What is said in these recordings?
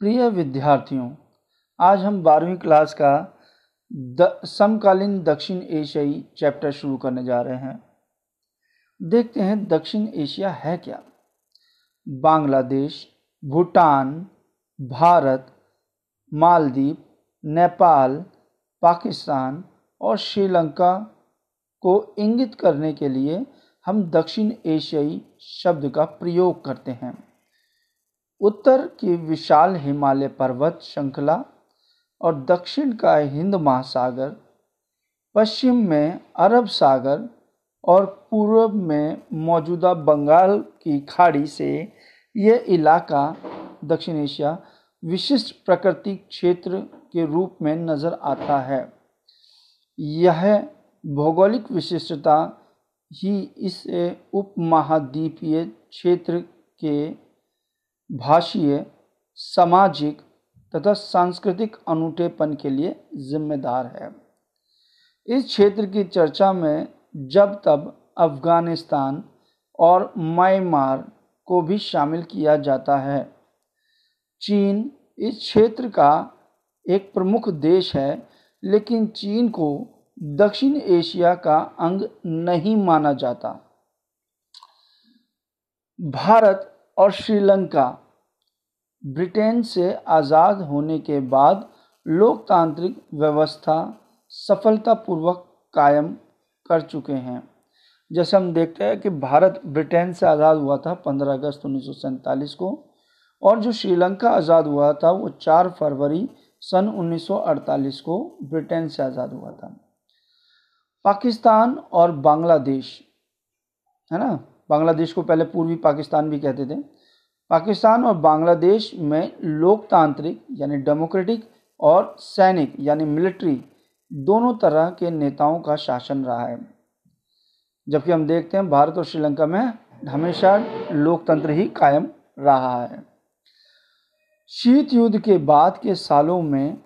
प्रिय विद्यार्थियों, आज हम बारहवीं क्लास का द समकालीन दक्षिण एशियाई चैप्टर शुरू करने जा रहे हैं। देखते हैं दक्षिण एशिया है क्या। बांग्लादेश, भूटान, भारत, मालदीव, नेपाल, पाकिस्तान और श्रीलंका को इंगित करने के लिए हम दक्षिण एशियाई शब्द का प्रयोग करते हैं। उत्तर की विशाल हिमालय पर्वत श्रृंखला और दक्षिण का हिंद महासागर, पश्चिम में अरब सागर और पूर्व में मौजूदा बंगाल की खाड़ी से यह इलाका दक्षिण एशिया विशिष्ट प्राकृतिक क्षेत्र के रूप में नज़र आता है। यह भौगोलिक विशिष्टता ही इसे उपमहाद्वीपीय क्षेत्र के भाषीय, सामाजिक तथा सांस्कृतिक अनूठेपन के लिए जिम्मेदार है। इस क्षेत्र की चर्चा में जब तब अफ़गानिस्तान और म्यांमार को भी शामिल किया जाता है। चीन इस क्षेत्र का एक प्रमुख देश है, लेकिन चीन को दक्षिण एशिया का अंग नहीं माना जाता। भारत और श्रीलंका ब्रिटेन से आज़ाद होने के बाद लोकतांत्रिक व्यवस्था सफलतापूर्वक कायम कर चुके हैं। जैसे हम देखते हैं कि भारत ब्रिटेन से आज़ाद हुआ था 15 अगस्त उन्नीस सौ सैंतालीस को, और जो श्रीलंका आज़ाद हुआ था वो 4 फरवरी सन 1948 को ब्रिटेन से आज़ाद हुआ था। पाकिस्तान और बांग्लादेश, है ना? बांग्लादेश को पहले पूर्वी पाकिस्तान भी कहते थे। पाकिस्तान और बांग्लादेश में लोकतांत्रिक, यानी डेमोक्रेटिक और सैनिक, यानी मिलिट्री, दोनों तरह के नेताओं का शासन रहा है। जबकि हम देखते हैं, भारत और श्रीलंका में हमेशा लोकतंत्र ही कायम रहा है। शीत युद्ध के बाद के सालों में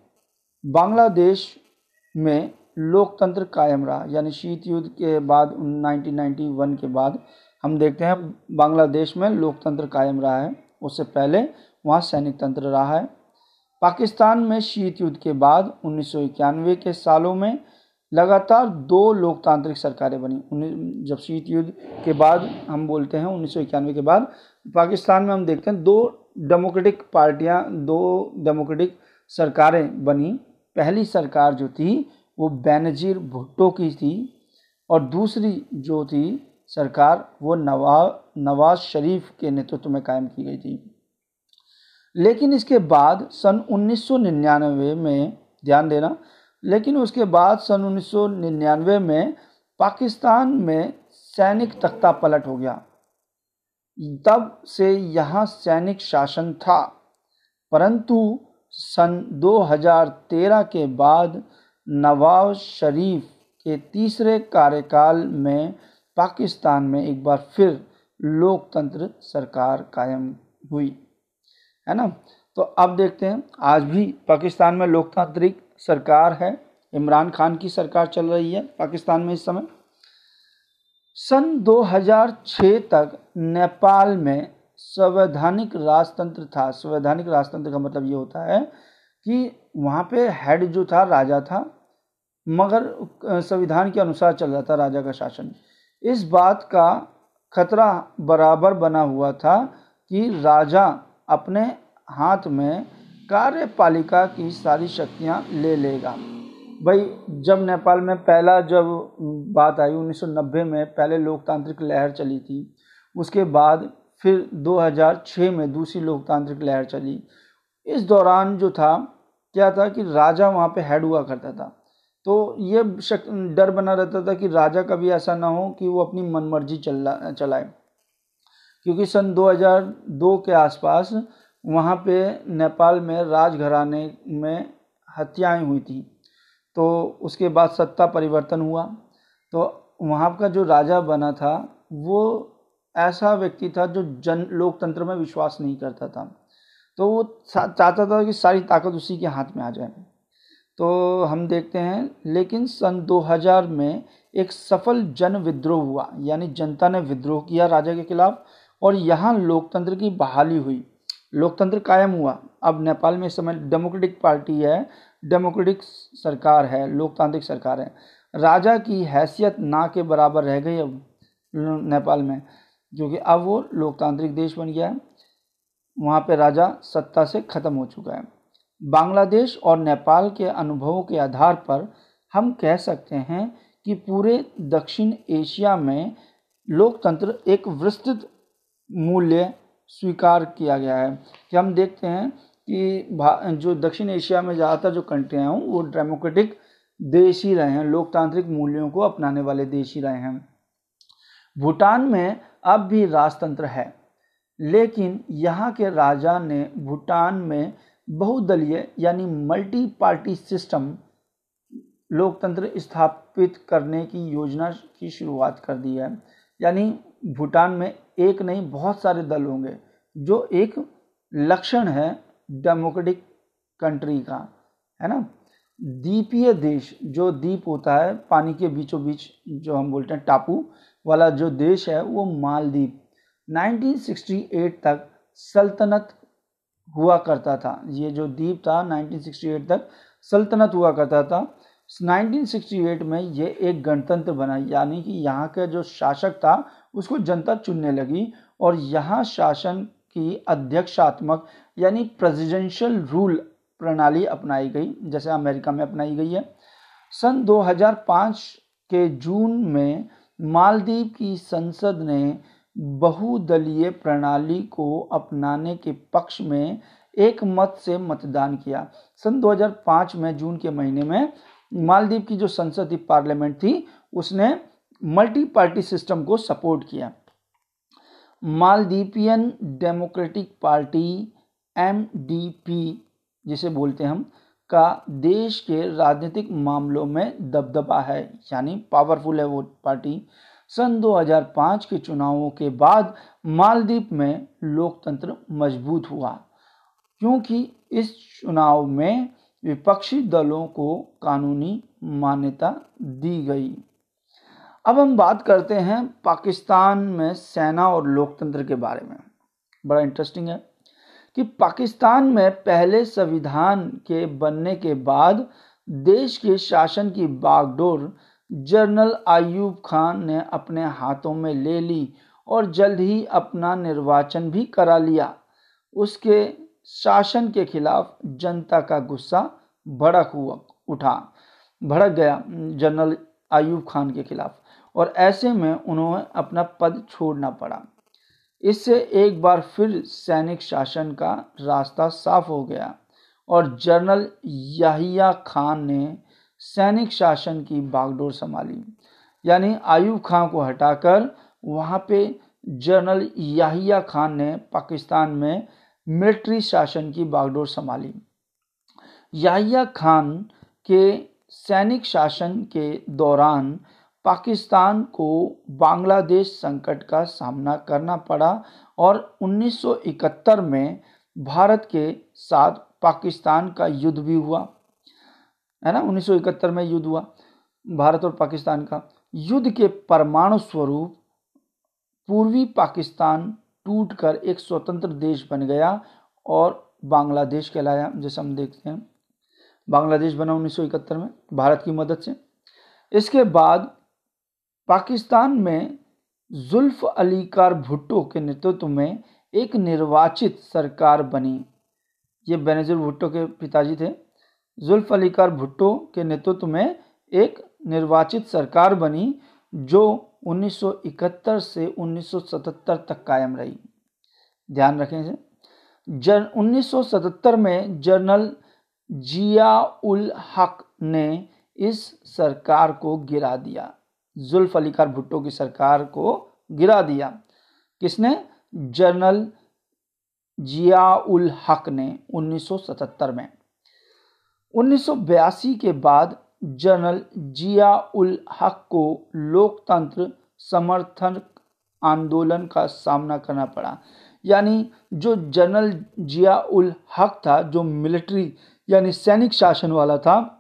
बांग्लादेश में लोकतंत्र कायम रहा, यानी शीत युद्ध के बाद 1991 के बाद हम देखते हैं, बांग्लादेश में लोकतंत्र कायम रहा है, उससे पहले वहाँ सैनिक तंत्र रहा है। पाकिस्तान में शीत युद्ध के बाद उन्नीस सौ इक्यानवे के सालों में लगातार दो लोकतांत्रिक सरकारें बनी। जब शीत युद्ध के बाद हम बोलते हैं, उन्नीस सौ इक्यानवे के बाद पाकिस्तान में हम देखते हैं, दो डेमोक्रेटिक पार्टियाँ, दो डेमोक्रेटिक सरकारें बनी। पहली सरकार जो थी, वो बेनजीर भुट्टो की थी और दूसरी जो थी सरकार वो नवाब नवाज़ शरीफ के नेतृत्व में कायम की गई थी। लेकिन इसके बाद सन 1999 में, ध्यान देना, लेकिन उसके बाद सन 1999 में पाकिस्तान में सैनिक तख्ता पलट हो गया। तब से यहाँ सैनिक शासन था। परंतु सन 2013 के बाद नवाज़ शरीफ के तीसरे कार्यकाल में पाकिस्तान में एक बार फिर लोकतंत्र सरकार कायम हुई। है ना? तो अब देखते हैं, आज भी पाकिस्तान में लोकतांत्रिक सरकार है। इमरान खान की सरकार चल रही है पाकिस्तान में इस समय। सन 2006 तक नेपाल में संवैधानिक राजतंत्र था। संवैधानिक राजतंत्र का मतलब ये होता है कि वहाँ पे हेड जो था, राजा था, मगर संविधान के अनुसार चल रहा था राजा का शासन। इस बात का खतरा बराबर बना हुआ था कि राजा अपने हाथ में कार्यपालिका की सारी शक्तियाँ ले लेगा। भाई, जब नेपाल में पहला जब बात आई 1990 में पहले लोकतांत्रिक लहर चली थी, उसके बाद फिर 2006 में दूसरी लोकतांत्रिक लहर चली। इस दौरान जो था, क्या था कि राजा वहाँ पे हेड हुआ करता था। तो ये शक, डर बना रहता था कि राजा कभी ऐसा ना हो कि वो अपनी मनमर्जी चला, चलाए। क्योंकि सन 2002 के आसपास वहाँ पे नेपाल में राजघराने में हत्याएँ हुई थी। तो उसके बाद सत्ता परिवर्तन हुआ। तो वहाँ का जो राजा बना था, वो ऐसा व्यक्ति था जो जन, लोकतंत्र में विश्वास नहीं करता था। तो वो चाहता था कि सारी ताकत उसी के हाथ में आ जाए। तो हम देखते हैं, लेकिन सन 2000 में एक सफल जन विद्रोह हुआ, यानी जनता ने विद्रोह किया राजा के खिलाफ, और यहाँ लोकतंत्र की बहाली हुई। लोकतंत्र कायम हुआ। अब नेपाल में इस समय डेमोक्रेटिक पार्टी है, डेमोक्रेटिक सरकार है, लोकतांत्रिक सरकार है। राजा की हैसियत ना के बराबर रह गई अब नेपाल में, क्योंकि अब वो लोकतांत्रिक देश बन गया है। वहाँ पे राजा सत्ता से ख़त्म हो चुका है। बांग्लादेश और नेपाल के अनुभवों के आधार पर हम कह सकते हैं कि पूरे दक्षिण एशिया में लोकतंत्र एक विस्तृत मूल्य स्वीकार किया गया है। कि हम देखते हैं कि जो दक्षिण एशिया में ज़्यादातर जो कंट्रियाँ हैं, वो डेमोक्रेटिक देश ही रहे हैं, लोकतांत्रिक मूल्यों को अपनाने वाले देश ही रहे हैं। भूटान में अब भी राजतंत्र है, लेकिन यहाँ के राजा ने भूटान में बहुदलीय यानी मल्टी पार्टी सिस्टम लोकतंत्र स्थापित करने की योजना की शुरुआत कर दी है। यानी भूटान में एक नहीं, बहुत सारे दल होंगे, जो एक लक्षण है डेमोक्रेटिक कंट्री का, है ना? द्वीपीय देश, जो द्वीप होता है, पानी के बीचों बीच जो हम बोलते हैं टापू वाला जो देश है, वो मालदीप 1968 तक सल्तनत हुआ करता था। ये जो द्वीप था 1968 तक सल्तनत हुआ करता था। 1968 में ये एक गणतंत्र बना, यानी कि यहाँ का जो शासक था, उसको जनता चुनने लगी और यहाँ शासन की अध्यक्षात्मक, यानी प्रेसिडेंशियल रूल प्रणाली अपनाई गई, जैसे अमेरिका में अपनाई गई है। सन 2005 के जून में मालदीव की संसद ने बहुदलीय प्रणाली को अपनाने के पक्ष में एक मत से मतदान किया। सन 2005 में, जून के महीने में, मालदीव की जो संसद थी पार्लियामेंट थी, उसने मल्टी पार्टी सिस्टम को सपोर्ट किया। मालदीपियन डेमोक्रेटिक पार्टी एमडीपी जिसे बोलते हम, का देश के राजनीतिक मामलों में दबदबा है, यानी पावरफुल है वो पार्टी। सन 2005 के चुनावों के बाद मालदीप में लोकतंत्र मज़बूत हुआ, क्योंकि इस चुनाव में विपक्षी दलों को कानूनी मान्यता दी गई। अब हम बात करते हैं पाकिस्तान में सेना और लोकतंत्र के बारे में। बड़ा इंटरेस्टिंग है कि पाकिस्तान में पहले संविधान के बनने के बाद देश के शासन की बागडोर जनरल आयूब खान ने अपने हाथों में ले ली और जल्द ही अपना निर्वाचन भी करा लिया। उसके शासन के खिलाफ जनता का गुस्सा भड़क हुआ, उठा, भड़क गया जनरल आयूब खान के खिलाफ और ऐसे में उन्हें अपना पद छोड़ना पड़ा। इससे एक बार फिर सैनिक शासन का रास्ता साफ़ हो गया और जनरल याहिया खान ने सैनिक शासन की बागडोर संभाली। यानी आयूब खां को हटाकर वहाँ पे जनरल याहिया खान ने पाकिस्तान में मिलिट्री शासन की बागडोर संभाली। याहिया खान के सैनिक शासन के दौरान पाकिस्तान को बांग्लादेश संकट का सामना करना पड़ा और 1971 में भारत के साथ पाकिस्तान का युद्ध भी हुआ। है ना? 1971 में युद्ध हुआ, भारत और पाकिस्तान का। युद्ध के परमाणु स्वरूप पूर्वी पाकिस्तान टूटकर एक स्वतंत्र देश बन गया और बांग्लादेश कहलाया, जैसे हम देखते हैं। बांग्लादेश बना 1971 में, भारत की मदद से। इसके बाद पाकिस्तान में जुल्फ अली कार भुट्टो के नेतृत्व में एक निर्वाचित सरकार बनी। ये बेनजीर भुट्टो के पिताजी थे। जुल्फ अली कार भुट्टो के नेतृत्व में एक निर्वाचित सरकार बनी, जो 1971 से 1977 तक कायम रही। ध्यान रखें जन 1977 में जनरल जिया उल हक ने इस सरकार को गिरा दिया। जुल्फ अली खान भुट्टो की सरकार को गिरा दिया। किसने? जनरल जिया उल हक ने 1977 में। 1982 के बाद जनरल जिया उल हक को लोकतंत्र समर्थन आंदोलन का सामना करना पड़ा। यानी जो जनरल जिया उल हक था, जो मिलिट्री यानी सैनिक शासन वाला था,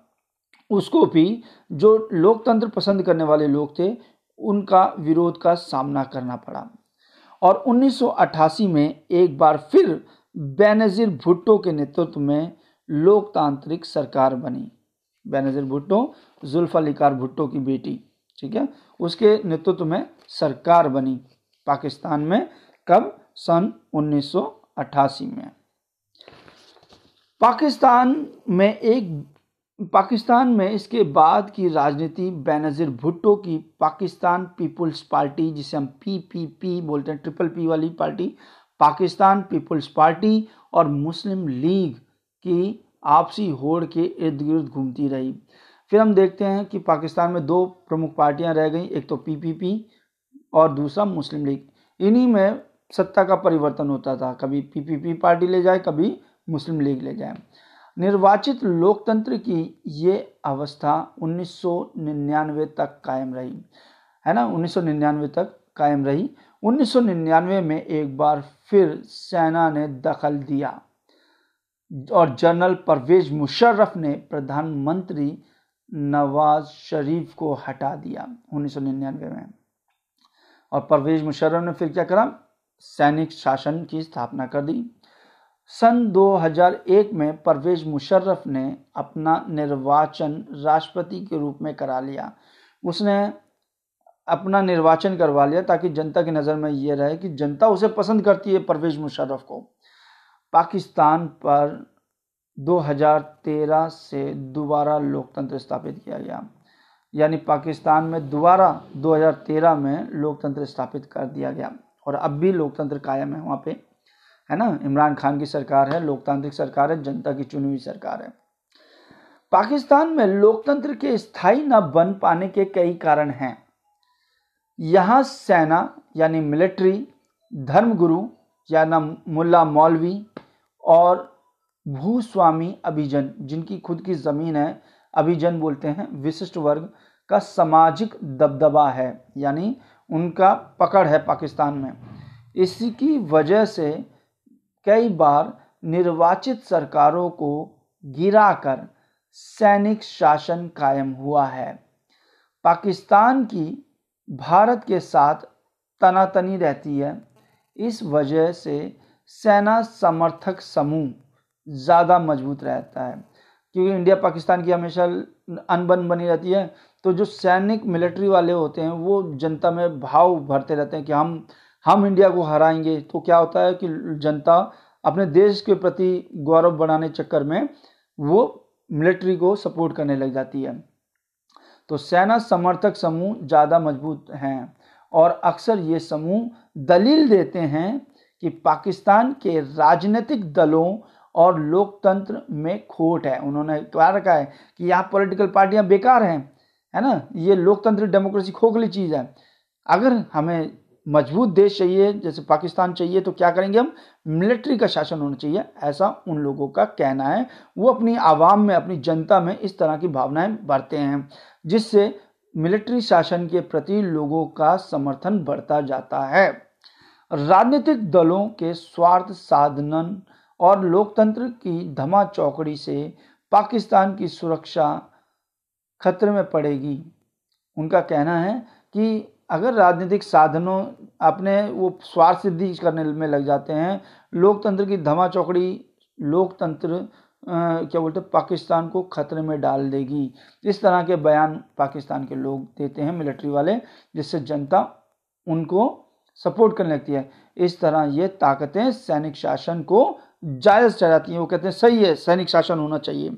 उसको भी जो लोकतंत्र पसंद करने वाले लोग थे, उनका विरोध का सामना करना पड़ा। और 1988 में एक बार फिर बेनजीर भुट्टो के नेतृत्व में लोकतांत्रिक सरकार बनी। बेनजीर भुट्टो, जुल्फलिकार भुट्टो की बेटी, ठीक है? उसके नेतृत्व में सरकार बनी पाकिस्तान में कब? सन 1988 में। पाकिस्तान में एक, पाकिस्तान में इसके बाद की राजनीति बेनजीर भुट्टो की पाकिस्तान पीपुल्स पार्टी, जिसे हम पीपीपी बोलते हैं, ट्रिपल पी वाली पार्टी, पाकिस्तान पीपुल्स पार्टी और मुस्लिम लीग की आपसी होड़ के इर्द गिर्द घूमती रही। फिर हम देखते हैं कि पाकिस्तान में दो प्रमुख पार्टियाँ रह गई, एक तो पीपीपी और दूसरा मुस्लिम लीग। इन्हीं में सत्ता का परिवर्तन होता था। कभी पीपीपी पार्टी ले जाए, कभी मुस्लिम लीग ले जाए। निर्वाचित लोकतंत्र की ये अवस्था 1999 तक कायम रही। है ना? 1999 तक कायम रही। 1999 में एक बार फिर सेना ने दखल दिया। और जनरल परवेज मुशर्रफ ने प्रधानमंत्री नवाज़ शरीफ को हटा दिया 1999 में। और परवेज मुशर्रफ ने फिर क्या करा? सैनिक शासन की स्थापना कर दी। सन 2001 में परवेज मुशर्रफ ने अपना निर्वाचन राष्ट्रपति के रूप में करा लिया। उसने अपना निर्वाचन करवा लिया ताकि जनता की नज़र में ये रहे कि जनता उसे पसंद करती है परवेज मुशर्रफ को। पाकिस्तान पर 2013 से दोबारा लोकतंत्र स्थापित किया गया। यानी पाकिस्तान में दोबारा 2013 में लोकतंत्र स्थापित कर दिया गया। और अब भी लोकतंत्र कायम है वहाँ पे, है ना? इमरान खान की सरकार है, लोकतांत्रिक सरकार है, जनता की चुनी हुई सरकार है। पाकिस्तान में लोकतंत्र के स्थायी न बन पाने के कई कारण हैं। यहाँ सेना, यानी मिलिट्री, धर्मगुरु, या ना मुल्ला मौलवी और भूस्वामी अभिजन, जिनकी खुद की ज़मीन है, अभिजन बोलते हैं, विशिष्ट वर्ग का सामाजिक दबदबा है, यानी उनका पकड़ है पाकिस्तान में। इसी की वजह से कई बार निर्वाचित सरकारों को गिराकर सैनिक शासन कायम हुआ है। पाकिस्तान की भारत के साथ तनातनी रहती है। इस वजह से सेना समर्थक समूह ज़्यादा मज़बूत रहता है। क्योंकि इंडिया पाकिस्तान की हमेशा अनबन बनी रहती है तो जो सैनिक मिलिट्री वाले होते हैं, वो जनता में भाव भरते रहते हैं कि हम हम इंडिया को हराएँगे। तो क्या होता है कि जनता अपने देश के प्रति गौरव बढ़ाने चक्कर में वो मिलिट्री को सपोर्ट करने लग जाती है। तो सेना समर्थक समूह ज़्यादा मज़बूत हैं और अक्सर ये समूह दलील देते हैं कि पाकिस्तान के राजनीतिक दलों और लोकतंत्र में खोट है। उन्होंने कहा रखा है कि यहाँ पॉलिटिकल पार्टियाँ बेकार हैं, है ना? ये लोकतंत्र डेमोक्रेसी खोखली चीज़ है। अगर हमें मज़बूत देश चाहिए, जैसे पाकिस्तान चाहिए तो क्या करेंगे हम? मिलिट्री का शासन होना चाहिए। ऐसा उन लोगों का कहना है। वो अपनी आवाम में, अपनी जनता में इस तरह की भावनाएँ भरते हैं, जिससे मिलिट्री शासन के प्रति लोगों का समर्थन बढ़ता जाता है। राजनीतिक दलों के स्वार्थ साधन और लोकतंत्र की धमा चौकड़ी से पाकिस्तान की सुरक्षा खतरे में पड़ेगी। उनका कहना है कि अगर राजनीतिक साधनों अपने वो स्वार्थ सिद्धि करने में लग जाते हैं, लोकतंत्र की धमा चौकड़ी लोकतंत्र क्या बोलते हैं, पाकिस्तान को खतरे में डाल देगी। इस तरह के बयान पाकिस्तान के लोग देते हैं, मिलिट्री वाले, जिससे जनता उनको सपोर्ट करने लगती है। इस तरह ये ताकतें सैनिक शासन को जायज़ ठहराती हैं। वो कहते हैं, सही है, सैनिक शासन होना चाहिए।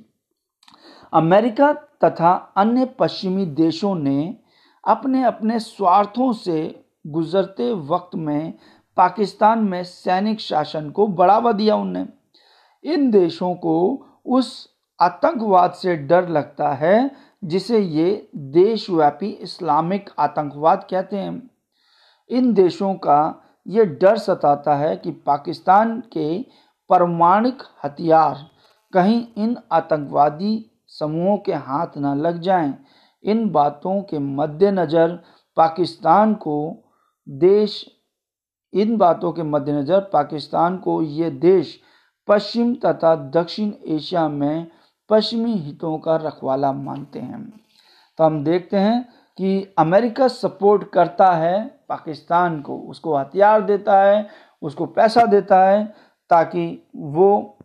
अमेरिका तथा अन्य पश्चिमी देशों ने अपने अपने स्वार्थों से गुजरते वक्त में पाकिस्तान में सैनिक शासन को बढ़ावा दिया उनने। इन देशों को उस आतंकवाद से डर लगता है, जिसे ये देशव्यापी इस्लामिक आतंकवाद कहते हैं। इन देशों का ये डर सताता है कि पाकिस्तान के परमाणिक हथियार कहीं इन आतंकवादी समूहों के हाथ न लग जाएँ। इन बातों के मद्देनज़र पाकिस्तान को देश, इन बातों के मद्देनज़र पाकिस्तान को ये देश पश्चिम तथा दक्षिण एशिया में पश्चिमी हितों का रखवाला मानते हैं। तो हम देखते हैं कि अमेरिका सपोर्ट करता है पाकिस्तान को उसको हथियार देता है, उसको पैसा देता है, ताकि वो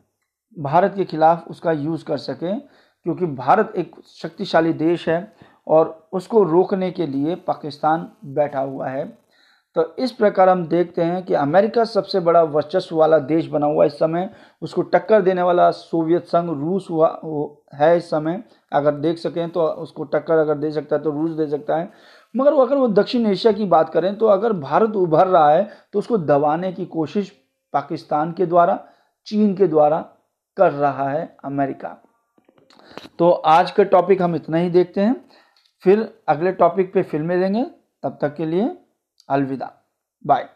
भारत के खिलाफ उसका यूज़ कर सकें, क्योंकि भारत एक शक्तिशाली देश है और उसको रोकने के लिए पाकिस्तान बैठा हुआ है। तो इस प्रकार हम देखते हैं कि अमेरिका सबसे बड़ा वर्चस्व वाला देश बना हुआ है इस समय, उसको टक्कर देने वाला सोवियत संघ रूस हुआ है इस समय। अगर देख सकें तो उसको टक्कर अगर दे सकता है तो रूस दे सकता है। मगर वो अगर वो दक्षिण एशिया की बात करें तो अगर भारत उभर रहा है तो उसको दबाने की कोशिश पाकिस्तान के द्वारा, चीन के द्वारा कर रहा है अमेरिका। तो आज का टॉपिक हम इतना ही देखते हैं। फिर अगले टॉपिक पे फ़िल्में देंगे। तब तक के लिए अलविदा। बाय।